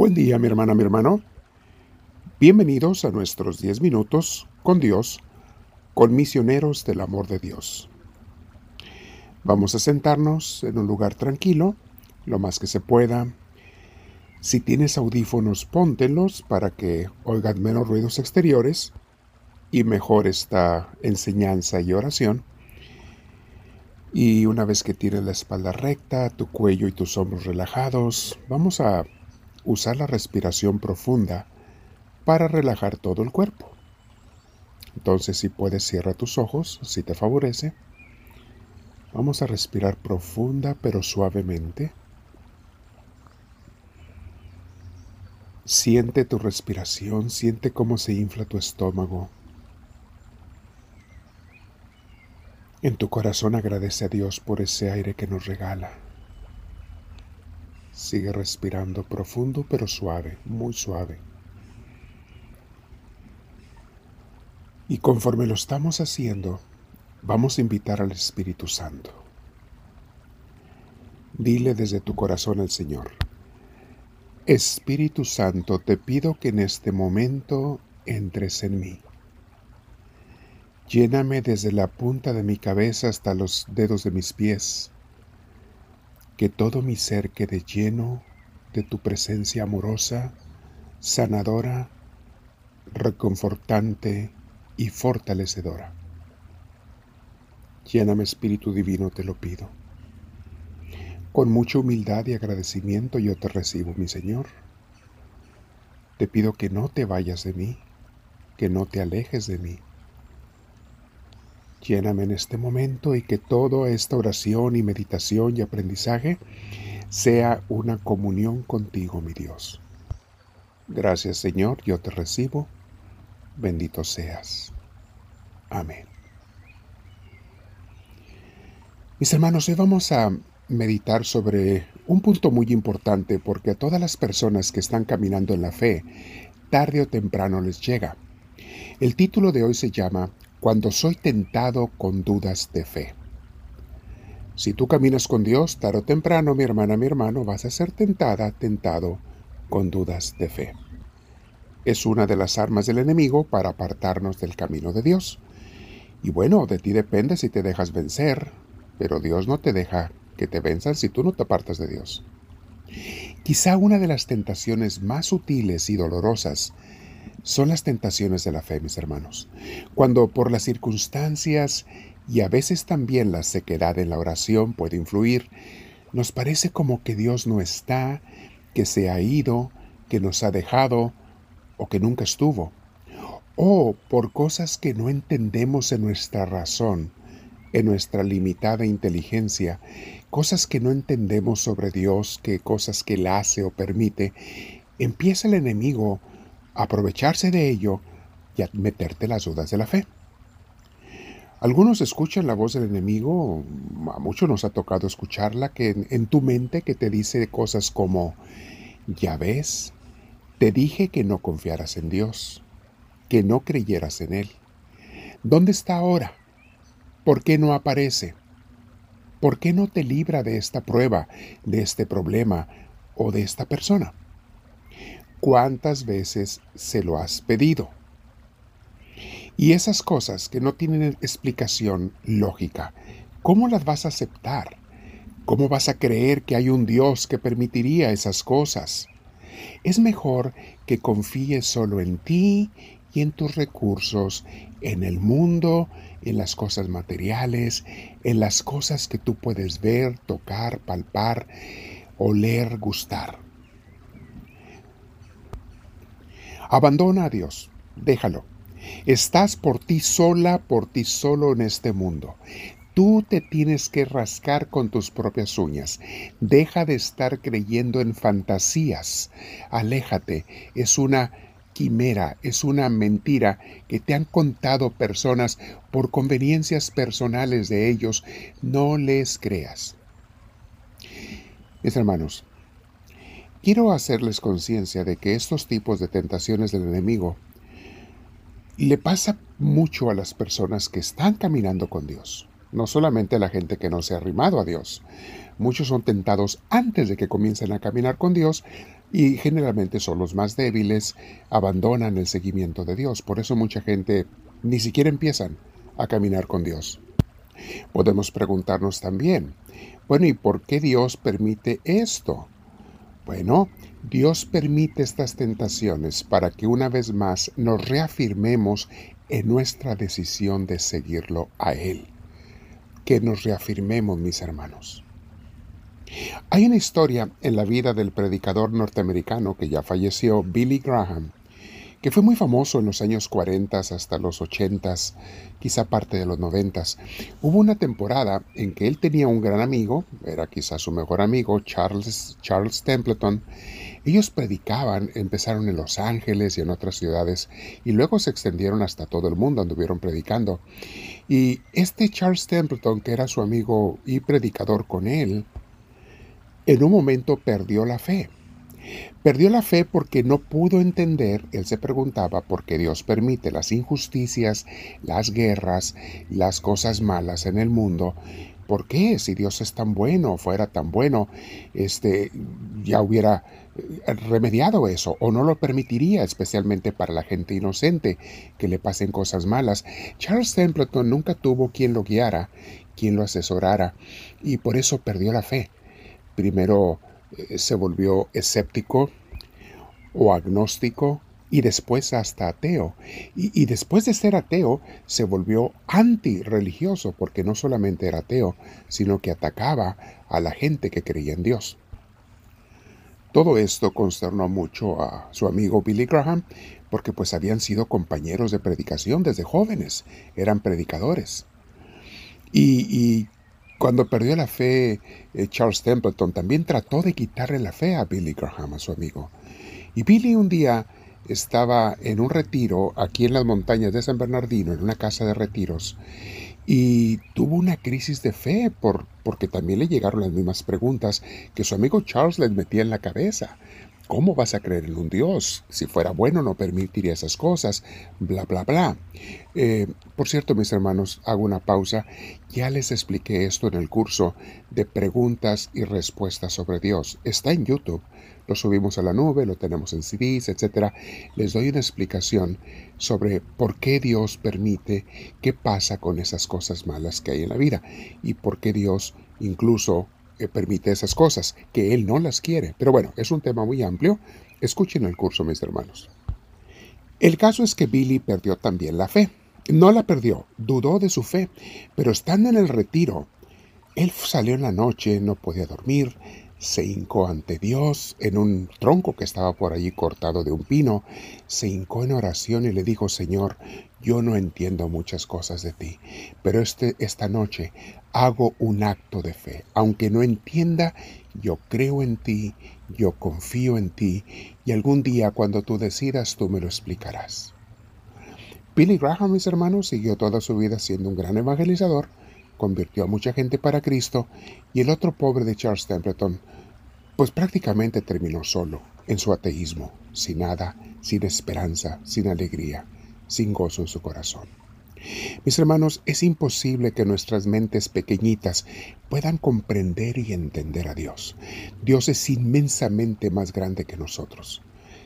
Buen día, mi hermana, mi hermano. Bienvenidos a nuestros 10 minutos con Dios, con misioneros del amor de Dios. Vamos a sentarnos en un lugar tranquilo, lo más que se pueda. Si tienes audífonos, póntelos para que oigan menos ruidos exteriores y mejor esta enseñanza y oración. Y una vez que tienes la espalda recta, tu cuello y tus hombros relajados, vamos a usar la respiración profunda para relajar todo el cuerpo. Entonces, si puedes, cierra tus ojos, si te favorece. Vamos a respirar profunda pero suavemente. Siente tu respiración, siente cómo se infla tu estómago. En tu corazón agradece a Dios por ese aire que nos regala. Sigue respirando profundo pero suave, muy suave. Y conforme lo estamos haciendo, vamos a invitar al Espíritu Santo. Dile desde tu corazón al Señor, Espíritu Santo, te pido que en este momento entres en mí. Lléname desde la punta de mi cabeza hasta los dedos de mis pies que todo mi ser quede lleno de tu presencia amorosa, sanadora, reconfortante y fortalecedora. Lléname Espíritu Divino, te lo pido. Con mucha humildad y agradecimiento yo te recibo, mi Señor. Te pido que no te vayas de mí, que no te alejes de mí Lléname en este momento y que toda esta oración y meditación y aprendizaje sea una comunión contigo, mi Dios. Gracias Señor, yo te recibo. Bendito seas. Amén. Mis hermanos, hoy vamos a meditar sobre un punto muy importante porque a todas las personas que están caminando en la fe, tarde o temprano les llega. El título de hoy se llama cuando soy tentado con dudas de fe. Si tú caminas con Dios, tarde o temprano, mi hermana, mi hermano, vas a ser tentada, tentado con dudas de fe. Es una de las armas del enemigo para apartarnos del camino de Dios. Y bueno, de ti depende si te dejas vencer, pero Dios no te deja que te venzan si tú no te apartas de Dios. Quizá una de las tentaciones más sutiles y dolorosas son las tentaciones de la fe, mis hermanos. Cuando por las circunstancias y a veces también la sequedad en la oración puede influir, nos parece como que Dios no está, que se ha ido, que nos ha dejado o que nunca estuvo. O por cosas que no entendemos en nuestra razón, en nuestra limitada inteligencia, cosas que no entendemos sobre Dios, que cosas que Él hace o permite, empieza el enemigo aprovecharse de ello y meterte las dudas de la fe. Algunos escuchan la voz del enemigo, a muchos nos ha tocado escucharla, que en, tu mente que te dice cosas como, ya ves, te dije que no confiaras en Dios, que no creyeras en Él. ¿Dónde está ahora? ¿Por qué no aparece? ¿Por qué no te libra de esta prueba, de este problema o de esta persona? ¿Cuántas veces se lo has pedido? Y esas cosas que no tienen explicación lógica, ¿cómo las vas a aceptar? ¿Cómo vas a creer que hay un Dios que permitiría esas cosas? Es mejor que confíes solo en ti y en tus recursos, en el mundo, en las cosas materiales, en las cosas que tú puedes ver, tocar, palpar, oler, gustar. Abandona a Dios, déjalo. Estás por ti sola, por ti solo en este mundo. Tú te tienes que rascar con tus propias uñas. Deja de estar creyendo en fantasías. Aléjate. Es una quimera, es una mentira que te han contado personas por conveniencias personales de ellos. No les creas. Mis hermanos, Quiero hacerles conciencia de que estos tipos de tentaciones del enemigo le pasa mucho a las personas que están caminando con Dios. no solamente la gente que no se ha arrimado a Dios. Muchos son tentados antes de que comiencen a caminar con Dios y generalmente son los más débiles, abandonan el seguimiento de Dios. Por eso mucha gente ni siquiera empiezan a caminar con Dios. Podemos preguntarnos también, bueno, ¿y por qué Dios permite esto? Bueno, Dios permite estas tentaciones para que una vez más nos reafirmemos en nuestra decisión de seguirlo a Él. Que nos reafirmemos, mis hermanos. Hay una historia en la vida del predicador norteamericano que ya falleció, Billy Graham, que fue muy famoso en los años 40 hasta los 80, quizá parte de los 90. Hubo una temporada en que él tenía un gran amigo, era quizá su mejor amigo, Charles, Charles Templeton. Ellos predicaban, empezaron en Los Ángeles y en otras ciudades, y luego se extendieron hasta todo el mundo, anduvieron predicando. Y este Charles Templeton, que era su amigo y predicador con él, en un momento perdió la fe Perdió la fe porque no pudo entender, él se preguntaba por qué Dios permite las injusticias, las guerras, las cosas malas en el mundo. ¿Por qué? Si Dios es tan bueno, fuera tan bueno, este ya hubiera eh, remediado eso o no lo permitiría, especialmente para la gente inocente que le pasen cosas malas. Charles Templeton nunca tuvo quien lo guiara, quien lo asesorara y por eso perdió la fe. Primero se volvió escéptico o agnóstico y después hasta ateo. Y, después de ser ateo, se volvió antirreligioso porque no solamente era ateo, sino que atacaba a la gente que creía en Dios. Todo esto consternó mucho a su amigo Billy Graham porque pues habían sido compañeros de predicación desde jóvenes, eran predicadores. Y cuando perdió la fe, eh, Charles Templeton también trató de quitarle la fe a Billy Graham, a su amigo. Y Billy un día estaba en un retiro aquí en las montañas de San Bernardino, en una casa de retiros, y tuvo una crisis de fe por, porque también le llegaron las mismas preguntas que su amigo Charles les metía en la cabeza. ¿Cómo vas a creer en un Dios? Si fuera bueno no permitiría esas cosas, bla, bla, bla. Eh, por cierto, mis hermanos, hago una pausa. Ya les expliqué esto en el curso de preguntas y respuestas sobre Dios. Está en YouTube. Lo subimos a la nube, lo tenemos en CDs, etc. Les doy una explicación sobre por qué Dios permite, qué pasa con esas cosas malas que hay en la vida y por qué Dios incluso permite esas cosas, que Él no las quiere. Pero bueno, es un tema muy amplio. Escuchen el curso, mis hermanos. El caso es que Billy perdió también la fe. No la perdió, dudó de su fe, pero estando en el retiro, él salió en la noche, no podía dormir, se hincó ante Dios en un tronco que estaba por allí cortado de un pino, se hincó en oración y le dijo, Señor, yo no entiendo muchas cosas de ti, pero este, esta noche hago un acto de fe. Aunque no entienda, yo creo en ti, yo confío en ti, y algún día cuando tú decidas tú me lo explicarás. Billy Graham, mis hermanos, siguió toda su vida siendo un gran evangelizador, convirtió a mucha gente para Cristo, y el otro pobre de Charles Templeton, pues prácticamente terminó solo, en su ateísmo, sin nada, sin esperanza, sin alegría, sin gozo en su corazón. Mis hermanos, es imposible que nuestras mentes pequeñitas puedan comprender y entender a Dios. Dios es inmensamente más grande que nosotros,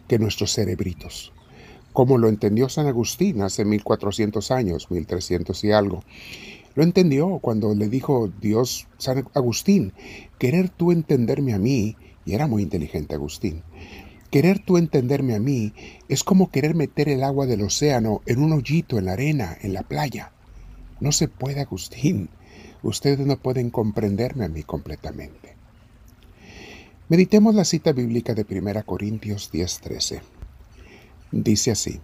que nuestros cerebritos. Como lo entendió San Agustín hace 1400 años, 1300 y algo. Lo entendió cuando le dijo Dios, San Agustín, querer tú entenderme a mí, y era muy inteligente Agustín, Querer tú entenderme a mí es como querer meter el agua del océano en un hoyito en la arena, en la playa. No se puede, Agustín. Ustedes no pueden comprenderme a mí completamente. Meditemos la cita bíblica de 1 Corintios 10:13. Dice así,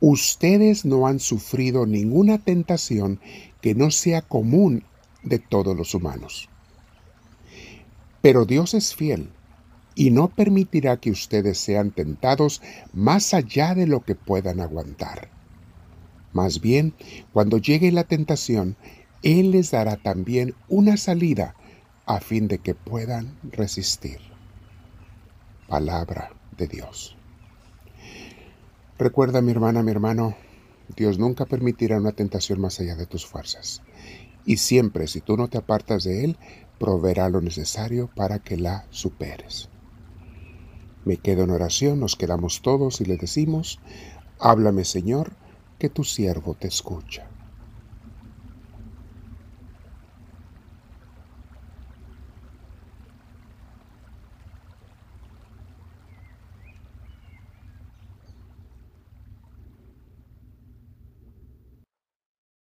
Ustedes no han sufrido ninguna tentación que no sea común de todos los humanos. Pero Dios es fiel y no permitirá que ustedes sean tentados más allá de lo que puedan aguantar. Más bien, cuando llegue la tentación, Él les dará también una salida a fin de que puedan resistir. Palabra de Dios. Recuerda, mi hermana, mi hermano, Dios nunca permitirá una tentación más allá de tus fuerzas. y siempre si tú no te apartas de Él, proveerá lo necesario para que la superes. Me quedo en oración, nos quedamos todos y le decimos, háblame Señor, que tu siervo te escucha.